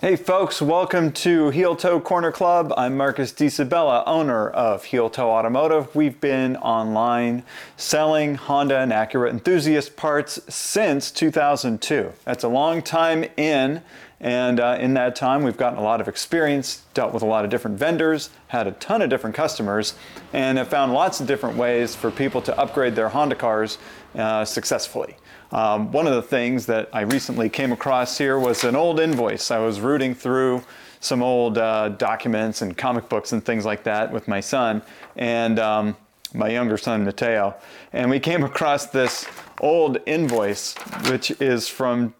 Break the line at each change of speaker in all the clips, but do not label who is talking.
Hey folks, welcome to Heel Toe Corner Club. I'm Marcus DiSabella, owner of Heel Toe Automotive. We've been online selling Honda and Acura enthusiast parts since 2002. That's a long time in, and uh, in that time we've gotten a lot of experience, dealt with a lot of different vendors, had a ton of different customers, and have found lots of different ways for people to upgrade their Honda cars uh, successfully. Um, one of the things that I recently came across here was an old invoice. I was rooting through some old uh, documents and comic books and things like that with my son and um, my younger son Mateo, and we came across this old invoice, which is from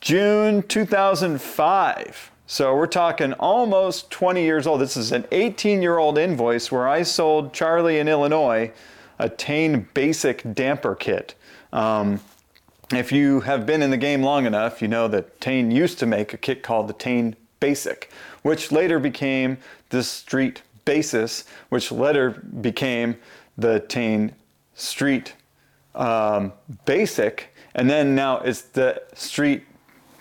June 2005. So we're talking almost 20 years old. This is an 18 year old invoice where I sold Charlie in Illinois a Tein Basic damper kit. Um, if you have been in the game long enough, you know that Tein used to make a kit called the Tein Basic, which later became the Street Basis, which later became the Tein Street um, Basic, and then now it's the Street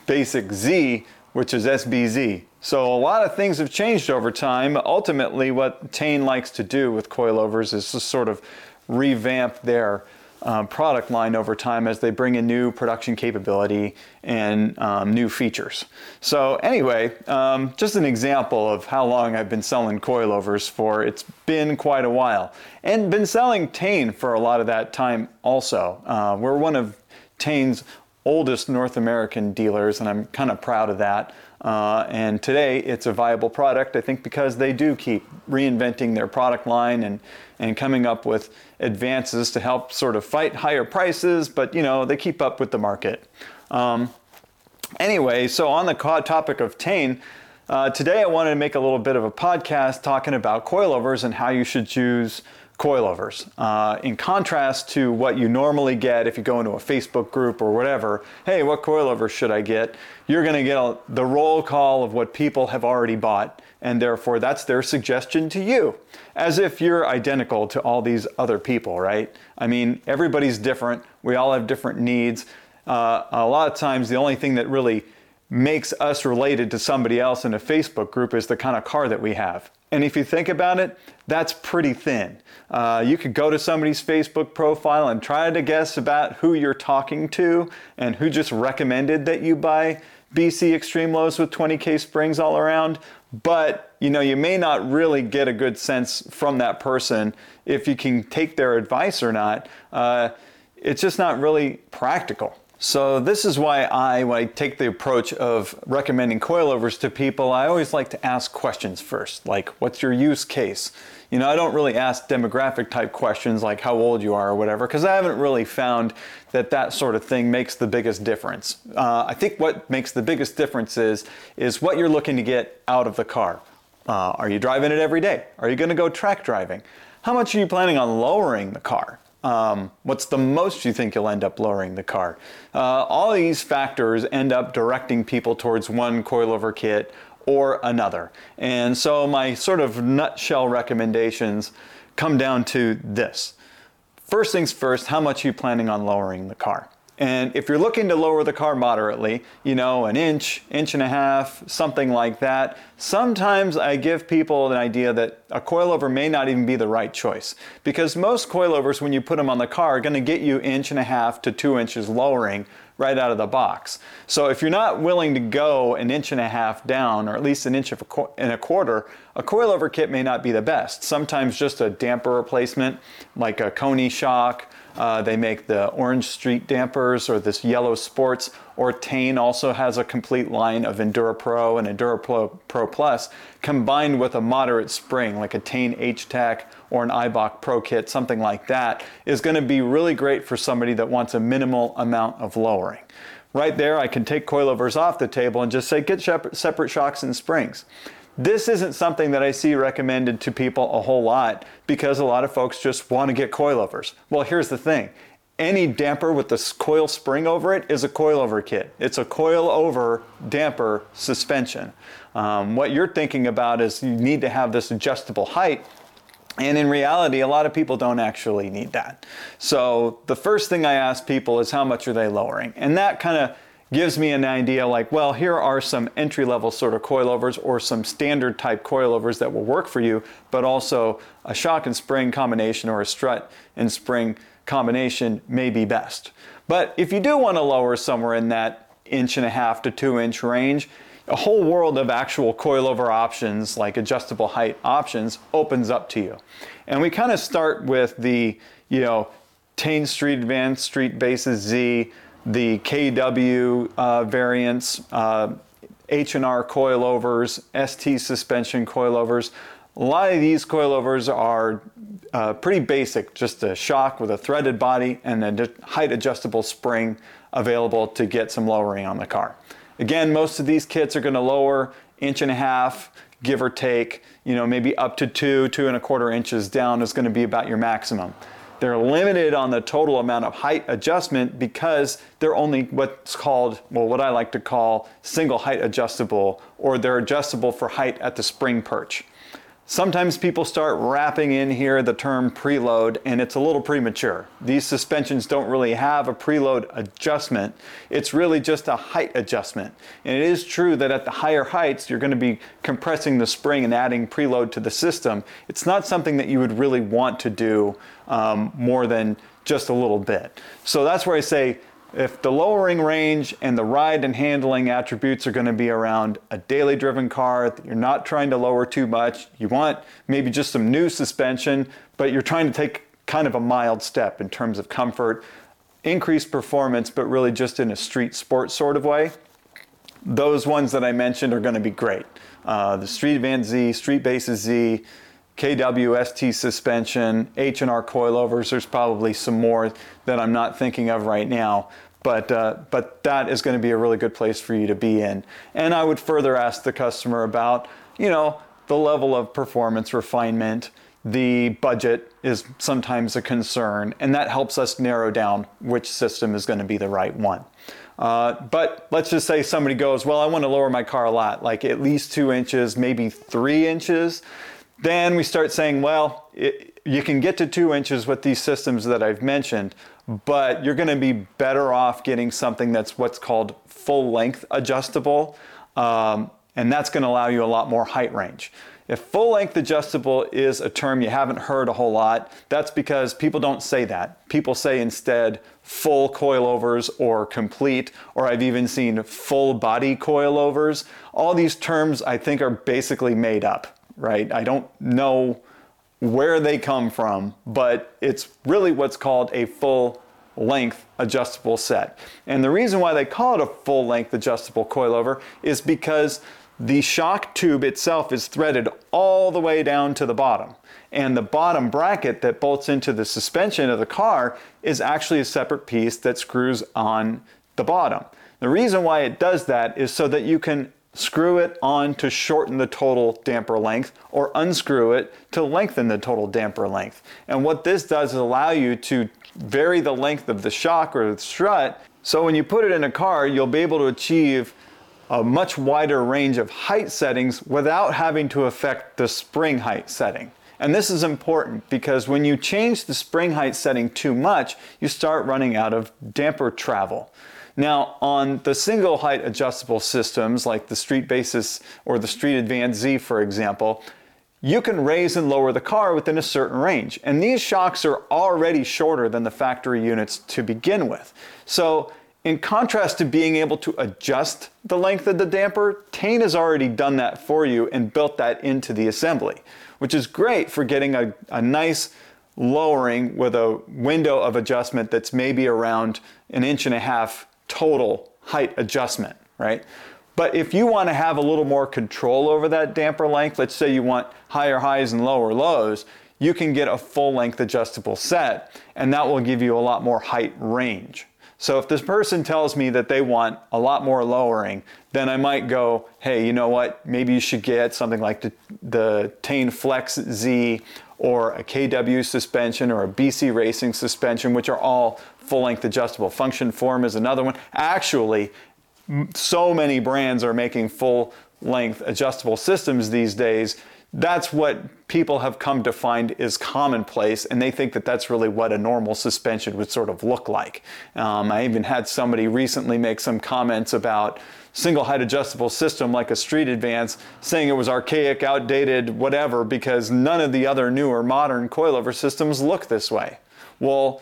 Basic Z, which is SBZ. So a lot of things have changed over time. Ultimately, what Tein likes to do with coilovers is to sort of revamp their um, product line over time as they bring in new production capability and um, new features. So anyway, um, just an example of how long I've been selling coilovers for. It's been quite a while and been selling Tein for a lot of that time also. Uh, we're one of Tein's oldest North American dealers and I'm kind of proud of that. Uh, and today it's a viable product, I think, because they do keep reinventing their product line and, and coming up with advances to help sort of fight higher prices, but you know, they keep up with the market. Um, anyway, so on the topic of Tein, uh, today I wanted to make a little bit of a podcast talking about coilovers and how you should choose coilovers. Uh, in contrast to what you normally get if you go into a Facebook group or whatever, hey, what coilover should I get? You're going to get a, the roll call of what people have already bought, and therefore that's their suggestion to you, as if you're identical to all these other people, right? I mean, everybody's different. We all have different needs. Uh, a lot of times, the only thing that really makes us related to somebody else in a Facebook group is the kind of car that we have. And if you think about it, that's pretty thin. Uh, you could go to somebody's Facebook profile and try to guess about who you're talking to and who just recommended that you buy BC Extreme Lows with 20K springs all around. But you know, you may not really get a good sense from that person if you can take their advice or not. Uh, it's just not really practical. So this is why I, when I take the approach of recommending coilovers to people, I always like to ask questions first, like what's your use case? You know, I don't really ask demographic type questions like how old you are or whatever, because I haven't really found that that sort of thing makes the biggest difference. Uh, I think what makes the biggest difference is, is what you're looking to get out of the car. Uh, are you driving it every day? Are you going to go track driving? How much are you planning on lowering the car? Um, what's the most you think you'll end up lowering the car? Uh, all these factors end up directing people towards one coilover kit or another. And so my sort of nutshell recommendations come down to this. First things first, how much are you planning on lowering the car? And if you're looking to lower the car moderately, you know, an inch, inch and a half, something like that, sometimes I give people an idea that a coilover may not even be the right choice. Because most coilovers, when you put them on the car, are going to get you inch and a half to two inches lowering right out of the box. So if you're not willing to go an inch and a half down, or at least an inch and a quarter, a coilover kit may not be the best. Sometimes just a damper replacement, like a Koni shock, uh, they make the Orange Street dampers or this Yellow Sports. Or Tein also has a complete line of Endura Pro and Endura Pro, Pro Plus combined with a moderate spring like a Tein H-Tech or an Eibach Pro Kit, something like that, is going to be really great for somebody that wants a minimal amount of lowering. Right there, I can take coilovers off the table and just say get separate shocks and springs. This isn't something that I see recommended to people a whole lot because a lot of folks just want to get coilovers. Well, here's the thing. Any damper with the coil spring over it is a coilover kit. It's a coil over damper suspension. Um, what you're thinking about is you need to have this adjustable height and in reality, a lot of people don't actually need that. So the first thing I ask people is how much are they lowering? And that kind of gives me an idea like, well, here are some entry level sort of coilovers or some standard type coilovers that will work for you, but also a shock and spring combination or a strut and spring combination may be best. But if you do want to lower somewhere in that inch and a half to two inch range, a whole world of actual coilover options like adjustable height options opens up to you. And we kind of start with the, you know, Tein Street Advanced Street Basis Z, the KW uh, variants, uh, H&R coilovers, ST suspension coilovers. A lot of these coilovers are uh, pretty basic, just a shock with a threaded body and a height adjustable spring available to get some lowering on the car. Again, most of these kits are going to lower inch and a half, give or take, you know, maybe up to two, two and a quarter inches down is going to be about your maximum. They're limited on the total amount of height adjustment because they're only what's called, well, what I like to call single height adjustable, or they're adjustable for height at the spring perch. Sometimes people start wrapping in here the term preload and it's a little premature. These suspensions don't really have a preload adjustment. It's really just a height adjustment. And it is true that at the higher heights, you're going to be compressing the spring and adding preload to the system. It's not something that you would really want to do um, more than just a little bit. So that's where I say if the lowering range and the ride and handling attributes are going to be around a daily driven car that you're not trying to lower too much, you want maybe just some new suspension, but you're trying to take kind of a mild step in terms of comfort, increased performance, but really just in a street sport sort of way, those ones that I mentioned are going to be great. Uh, the Street Van Z, Street Basis Z, KWST suspension, H&R coilovers. There's probably some more that I'm not thinking of right now. But, uh, but that is going to be a really good place for you to be in. And I would further ask the customer about, you know, the level of performance refinement. The budget is sometimes a concern, and that helps us narrow down which system is going to be the right one. Uh, but let's just say somebody goes, Well, I want to lower my car a lot, like at least two inches, maybe three inches. Then we start saying, well, it, you can get to two inches with these systems that I've mentioned, but you're going to be better off getting something that's what's called full length adjustable. Um, and that's going to allow you a lot more height range. If full length adjustable is a term you haven't heard a whole lot, that's because people don't say that. People say instead full coilovers or complete, or I've even seen full body coilovers. All these terms I think are basically made up right? I don't know where they come from, but it's really what's called a full length adjustable set. And the reason why they call it a full length adjustable coilover is because the shock tube itself is threaded all the way down to the bottom. And the bottom bracket that bolts into the suspension of the car is actually a separate piece that screws on the bottom. The reason why it does that is so that you can screw it on to shorten the total damper length or unscrew it to lengthen the total damper length. And what this does is allow you to vary the length of the shock or the strut. So when you put it in a car, you'll be able to achieve a much wider range of height settings without having to affect the spring height setting. And this is important because when you change the spring height setting too much, you start running out of damper travel. Now, on the single height adjustable systems like the Street Basis or the Street Advanced Z, for example, you can raise and lower the car within a certain range. And these shocks are already shorter than the factory units to begin with. So, in contrast to being able to adjust the length of the damper, Tein has already done that for you and built that into the assembly, which is great for getting a, a nice lowering with a window of adjustment that's maybe around an inch and a half total height adjustment, right? But if you want to have a little more control over that damper length, let's say you want higher highs and lower lows, you can get a full length adjustable set and that will give you a lot more height range. So if this person tells me that they want a lot more lowering, then I might go, hey, you know what? Maybe you should get something like the, the Tein Flex Z or a KW suspension or a BC Racing suspension, which are all full length adjustable. Function Form is another one. Actually, so many brands are making full length adjustable systems these days that's what people have come to find is commonplace, and they think that that's really what a normal suspension would sort of look like. Um, I even had somebody recently make some comments about single height adjustable system like a street advance saying it was archaic outdated whatever because none of the other newer modern coilover systems look this way well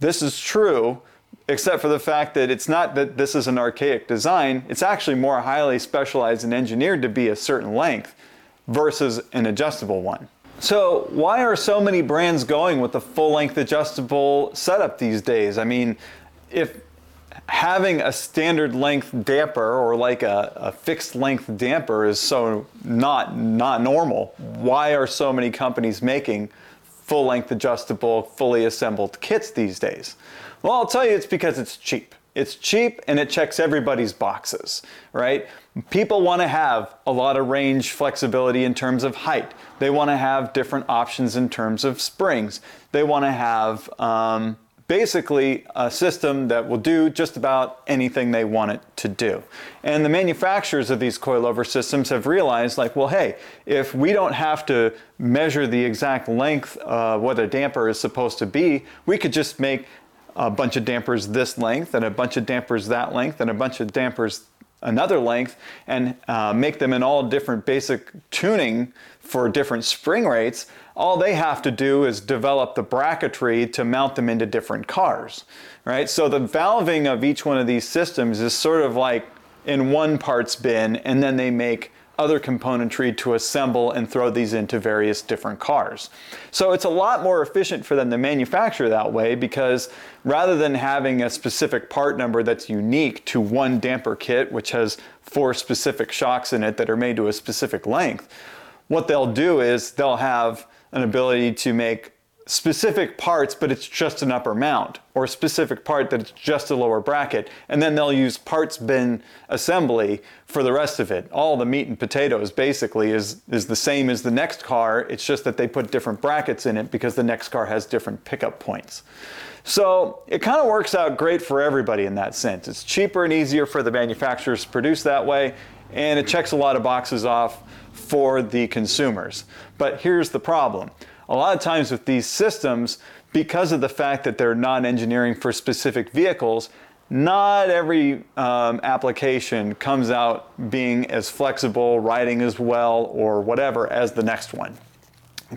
this is true except for the fact that it's not that this is an archaic design it's actually more highly specialized and engineered to be a certain length versus an adjustable one. So, why are so many brands going with a full length adjustable setup these days? I mean, if having a standard length damper or like a, a, fixed length damper is so not not normal, why are so many companies making full length adjustable, fully assembled kits these days? Well, I'll tell you it's because it's cheap. It's cheap and it checks everybody's boxes, right? People want to have a lot of range flexibility in terms of height. They want to have different options in terms of springs. They want to have um, basically a system that will do just about anything they want it to do. And the manufacturers of these coilover systems have realized like, well, hey, if we don't have to measure the exact length of what a damper is supposed to be, we could just make a bunch of dampers this length and a bunch of dampers that length and a bunch of dampers another length and uh, make them in all different basic tuning for different spring rates, all they have to do is develop the bracketry to mount them into different cars, right? So the valving of each one of these systems is sort of like in one parts bin and then they make other componentry to assemble and throw these into various different cars. So it's a lot more efficient for them to manufacture that way because rather than having a specific part number that's unique to one damper kit, which has four specific shocks in it that are made to a specific length, what they'll do is they'll have an ability to make specific parts, but it's just an upper mount, or a specific part that it's just a lower bracket, and then they'll use parts bin assembly for the rest of it. All the meat and potatoes basically is, is the same as the next car, it's just that they put different brackets in it because the next car has different pickup points. So it kind of works out great for everybody in that sense. It's cheaper and easier for the manufacturers to produce that way, and it checks a lot of boxes off for the consumers. But here's the problem a lot of times with these systems, because of the fact that they're not engineering for specific vehicles, not every um, application comes out being as flexible, riding as well, or whatever as the next one.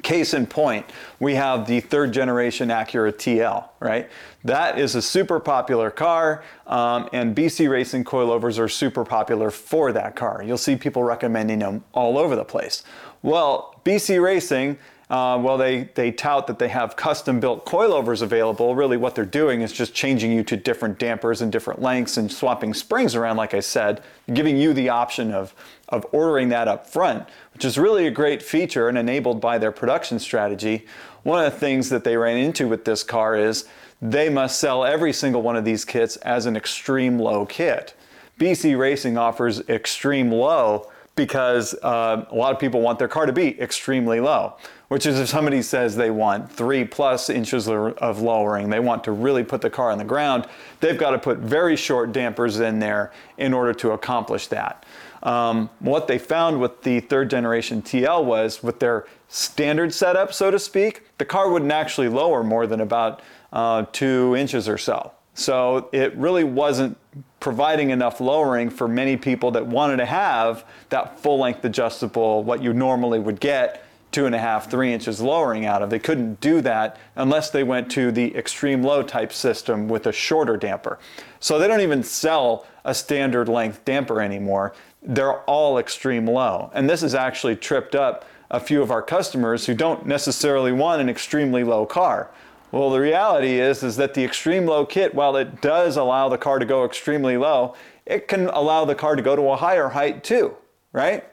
Case in point, we have the third generation Acura TL, right? That is a super popular car, um, and BC Racing coilovers are super popular for that car. You'll see people recommending them all over the place. Well, BC Racing uh, well, they, they tout that they have custom built coilovers available. Really, what they're doing is just changing you to different dampers and different lengths and swapping springs around, like I said, giving you the option of, of ordering that up front, which is really a great feature and enabled by their production strategy. One of the things that they ran into with this car is they must sell every single one of these kits as an extreme low kit. BC Racing offers extreme low because uh, a lot of people want their car to be extremely low which is if somebody says they want three plus inches of lowering, they want to really put the car on the ground, they've got to put very short dampers in there in order to accomplish that. Um, what they found with the third generation TL was with their standard setup, so to speak, the car wouldn't actually lower more than about uh, two inches or so. So it really wasn't providing enough lowering for many people that wanted to have that full length adjustable, what you normally would get two and a half, three inches lowering out of. They couldn't do that unless they went to the extreme low type system with a shorter damper. So they don't even sell a standard length damper anymore. They're all extreme low. And this has actually tripped up a few of our customers who don't necessarily want an extremely low car. Well, the reality is is that the extreme low kit, while it does allow the car to go extremely low, it can allow the car to go to a higher height too, right?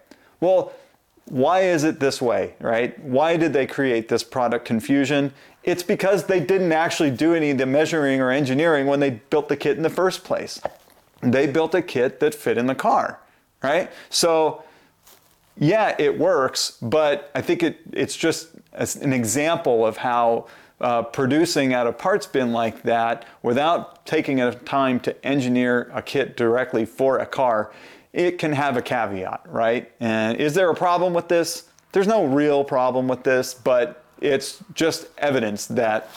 Well, why is it this way, right? Why did they create this product confusion? It's because they didn't actually do any of the measuring or engineering when they built the kit in the first place. They built a kit that fit in the car, right? So, yeah, it works, but I think it, it's just an example of how uh, producing out of parts bin like that without taking a time to engineer a kit directly for a car it can have a caveat, right? And is there a problem with this? there's no real problem with this, but it's just evidence that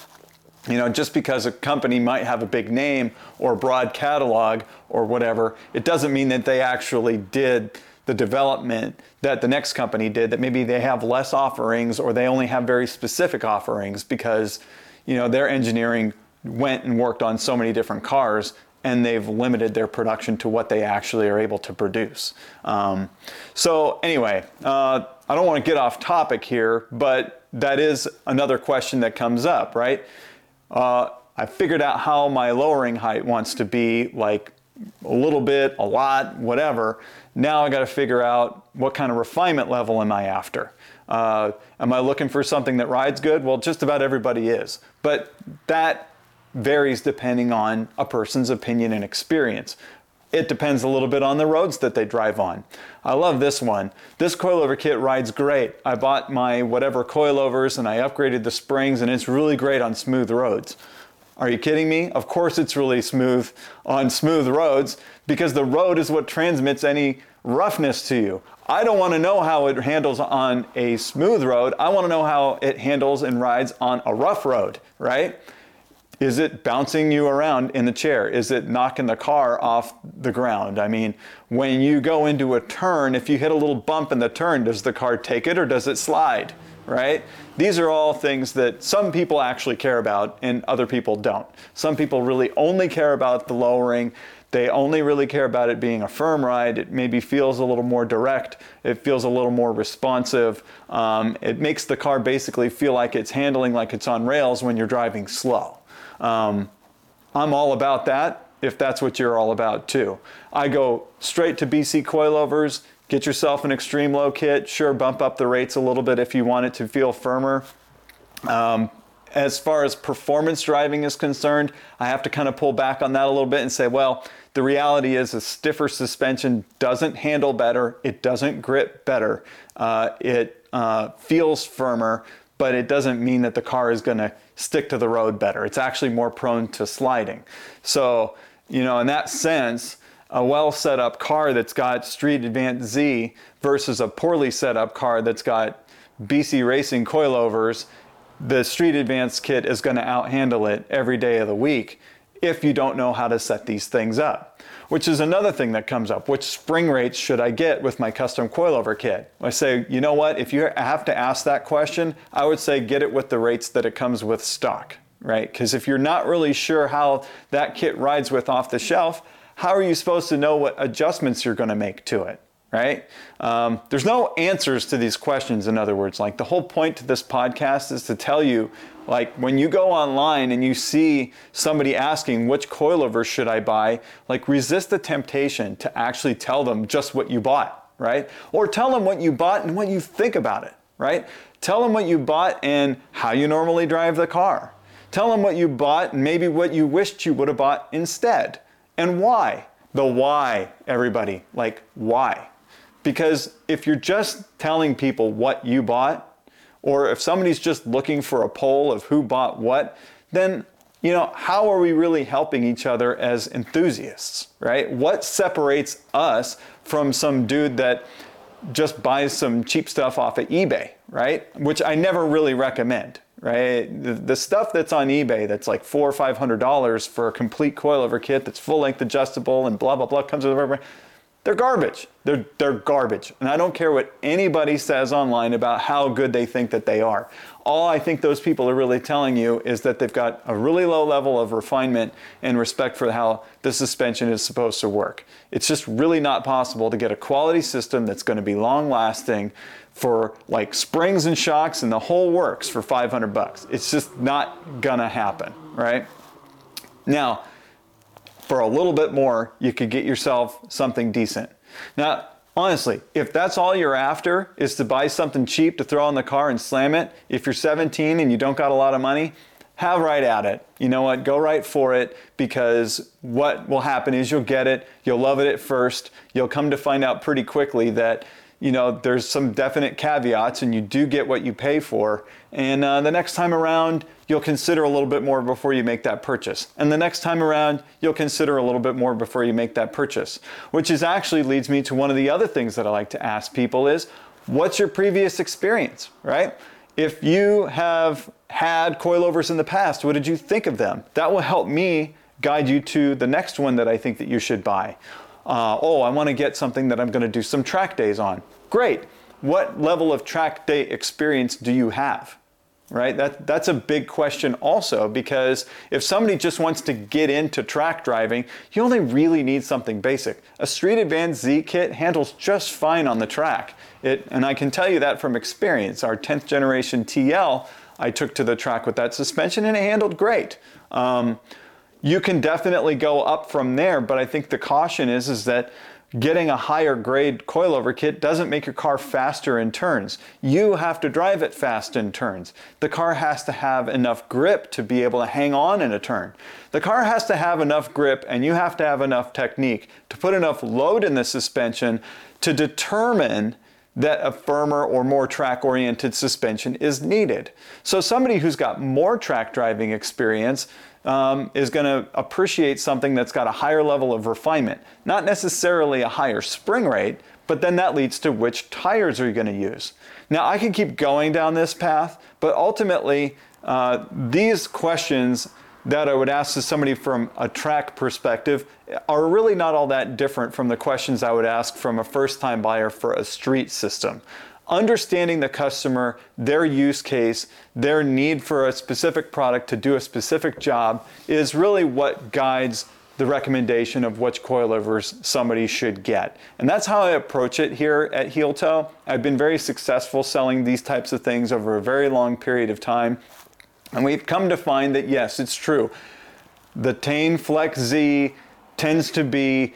you know, just because a company might have a big name or a broad catalog or whatever, it doesn't mean that they actually did the development that the next company did, that maybe they have less offerings or they only have very specific offerings because, you know, their engineering went and worked on so many different cars and they've limited their production to what they actually are able to produce. Um, so anyway, uh, I don't want to get off topic here, but that is another question that comes up, right? Uh, I figured out how my lowering height wants to be, like a little bit, a lot, whatever. Now I got to figure out what kind of refinement level am I after. Uh, am I looking for something that rides good? Well, just about everybody is. But that varies depending on a person's opinion and experience. It depends a little bit on the roads that they drive on. I love this one. This coilover kit rides great. I bought my whatever coilovers and I upgraded the springs and it's really great on smooth roads. Are you kidding me? Of course it's really smooth on smooth roads because the road is what transmits any roughness to you. I don't want to know how it handles on a smooth road. I want to know how it handles and rides on a rough road, right? Is it bouncing you around in the chair? Is it knocking the car off the ground? I mean, when you go into a turn, if you hit a little bump in the turn, does the car take it or does it slide? Right? These are all things that some people actually care about and other people don't. Some people really only care about the lowering. They only really care about it being a firm ride. It maybe feels a little more direct. It feels a little more responsive. Um, it makes the car basically feel like it's handling like it's on rails when you're driving slow. Um, I'm all about that if that's what you're all about too. I go straight to BC coilovers, get yourself an extreme low kit, sure, bump up the rates a little bit if you want it to feel firmer. Um, as far as performance driving is concerned, I have to kind of pull back on that a little bit and say, well, the reality is a stiffer suspension doesn't handle better, it doesn't grip better, uh, it uh, feels firmer, but it doesn't mean that the car is going to stick to the road better. It's actually more prone to sliding. So, you know, in that sense, a well set up car that's got Street Advance Z versus a poorly set up car that's got BC Racing coilovers, the Street Advance kit is going to outhandle it every day of the week if you don't know how to set these things up which is another thing that comes up. Which spring rates should I get with my custom coilover kit? I say, you know what, if you have to ask that question, I would say get it with the rates that it comes with stock, right? Because if you're not really sure how that kit rides with off the shelf, how are you supposed to know what adjustments you're going to make to it? right? Um, there's no answers to these questions, in other words. Like the whole point to this podcast is to tell you, like when you go online and you see somebody asking, which coilover should I buy? Like resist the temptation to actually tell them just what you bought, right? Or tell them what you bought and what you think about it, right? Tell them what you bought and how you normally drive the car. Tell them what you bought and maybe what you wished you would have bought instead and why. The why, everybody. Like, why? Because if you're just telling people what you bought, or if somebody's just looking for a poll of who bought what, then you know, how are we really helping each other as enthusiasts, right? What separates us from some dude that just buys some cheap stuff off of eBay, right? Which I never really recommend, right? The, the stuff that's on eBay that's like four or five hundred dollars for a complete coilover kit that's full length adjustable and blah blah blah comes with everything they're garbage. They're, they're garbage. And I don't care what anybody says online about how good they think that they are. All I think those people are really telling you is that they've got a really low level of refinement and respect for how the suspension is supposed to work. It's just really not possible to get a quality system that's going to be long lasting for like springs and shocks and the whole works for 500 bucks. It's just not going to happen, right? Now, for a little bit more, you could get yourself something decent. Now, honestly, if that's all you're after is to buy something cheap to throw in the car and slam it, if you're 17 and you don't got a lot of money, have right at it. You know what? Go right for it because what will happen is you'll get it, you'll love it at first, you'll come to find out pretty quickly that you know, there's some definite caveats and you do get what you pay for. And uh, the next time around, you'll consider a little bit more before you make that purchase. And the next time around, you'll consider a little bit more before you make that purchase. Which is actually leads me to one of the other things that I like to ask people is, what's your previous experience, right? If you have had coilovers in the past, what did you think of them? That will help me guide you to the next one that I think that you should buy. Uh, oh, I want to get something that I'm going to do some track days on. Great. What level of track day experience do you have? Right? That, that's a big question also because if somebody just wants to get into track driving, you only really need something basic. A Street Advance Z kit handles just fine on the track. It, and I can tell you that from experience. Our 10th generation TL, I took to the track with that suspension and it handled great. Um, you can definitely go up from there, but I think the caution is, is that getting a higher grade coilover kit doesn't make your car faster in turns. You have to drive it fast in turns. The car has to have enough grip to be able to hang on in a turn. The car has to have enough grip and you have to have enough technique to put enough load in the suspension to determine that a firmer or more track oriented suspension is needed. So somebody who's got more track driving experience um, is going to appreciate something that's got a higher level of refinement. Not necessarily a higher spring rate, but then that leads to which tires are you going to use. Now, I can keep going down this path, but ultimately, uh, these questions that I would ask to somebody from a track perspective are really not all that different from the questions I would ask from a first time buyer for a street system understanding the customer, their use case, their need for a specific product to do a specific job is really what guides the recommendation of which coilovers somebody should get. And that's how I approach it here at Heel Toe. I've been very successful selling these types of things over a very long period of time. And we've come to find that yes, it's true. The Tein Flex Z tends to be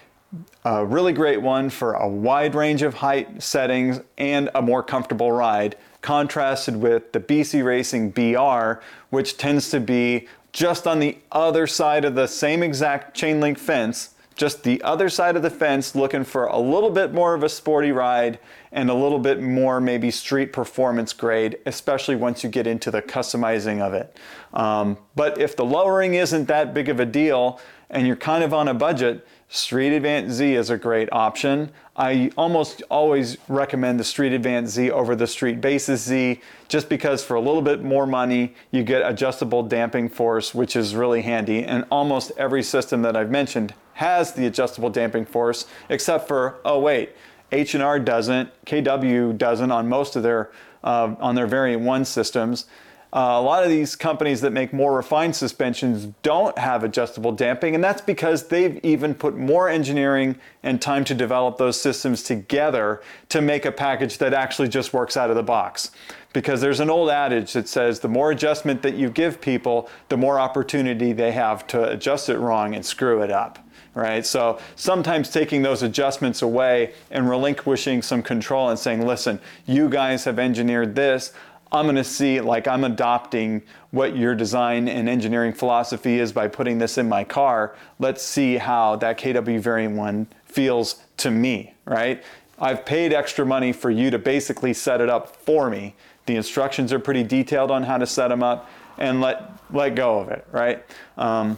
a really great one for a wide range of height settings and a more comfortable ride, contrasted with the BC Racing BR, which tends to be just on the other side of the same exact chain link fence, just the other side of the fence, looking for a little bit more of a sporty ride and a little bit more maybe street performance grade, especially once you get into the customizing of it. Um, but if the lowering isn't that big of a deal and you're kind of on a budget, Street Advance Z is a great option. I almost always recommend the Street Advance Z over the Street Basis Z just because for a little bit more money you get adjustable damping force which is really handy and almost every system that I've mentioned has the adjustable damping force except for oh wait H&R doesn't KW doesn't on most of their uh, on their variant 1 systems uh, a lot of these companies that make more refined suspensions don't have adjustable damping, and that's because they've even put more engineering and time to develop those systems together to make a package that actually just works out of the box. Because there's an old adage that says the more adjustment that you give people, the more opportunity they have to adjust it wrong and screw it up right? So sometimes taking those adjustments away and relinquishing some control and saying, listen, you guys have engineered this. I'm going to see, like, I'm adopting what your design and engineering philosophy is by putting this in my car. Let's see how that KW Variant 1 feels to me, right? I've paid extra money for you to basically set it up for me. The instructions are pretty detailed on how to set them up and let, let go of it, right? Um,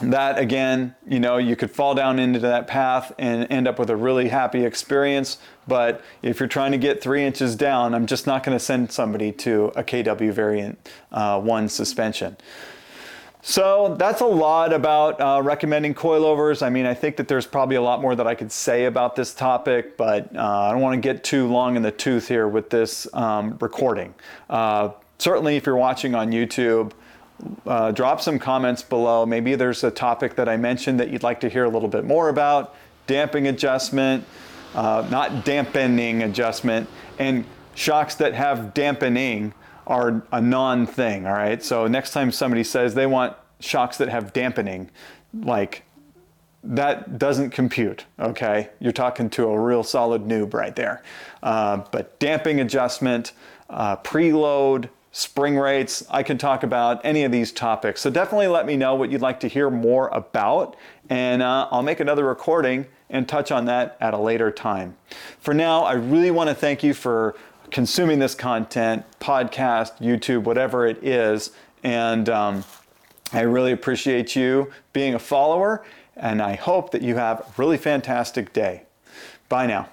that again, you know, you could fall down into that path and end up with a really happy experience. But if you're trying to get three inches down, I'm just not going to send somebody to a KW variant uh, one suspension. So that's a lot about uh, recommending coilovers. I mean, I think that there's probably a lot more that I could say about this topic, but uh, I don't want to get too long in the tooth here with this um, recording. Uh, certainly, if you're watching on YouTube, uh, drop some comments below. Maybe there's a topic that I mentioned that you'd like to hear a little bit more about. Damping adjustment, uh, not dampening adjustment, and shocks that have dampening are a non thing, all right? So next time somebody says they want shocks that have dampening, like that doesn't compute, okay? You're talking to a real solid noob right there. Uh, but damping adjustment, uh, preload, spring rates. I can talk about any of these topics. So definitely let me know what you'd like to hear more about, and uh, I'll make another recording and touch on that at a later time. For now, I really want to thank you for consuming this content, podcast, YouTube, whatever it is, and um, I really appreciate you being a follower, and I hope that you have a really fantastic day. Bye now.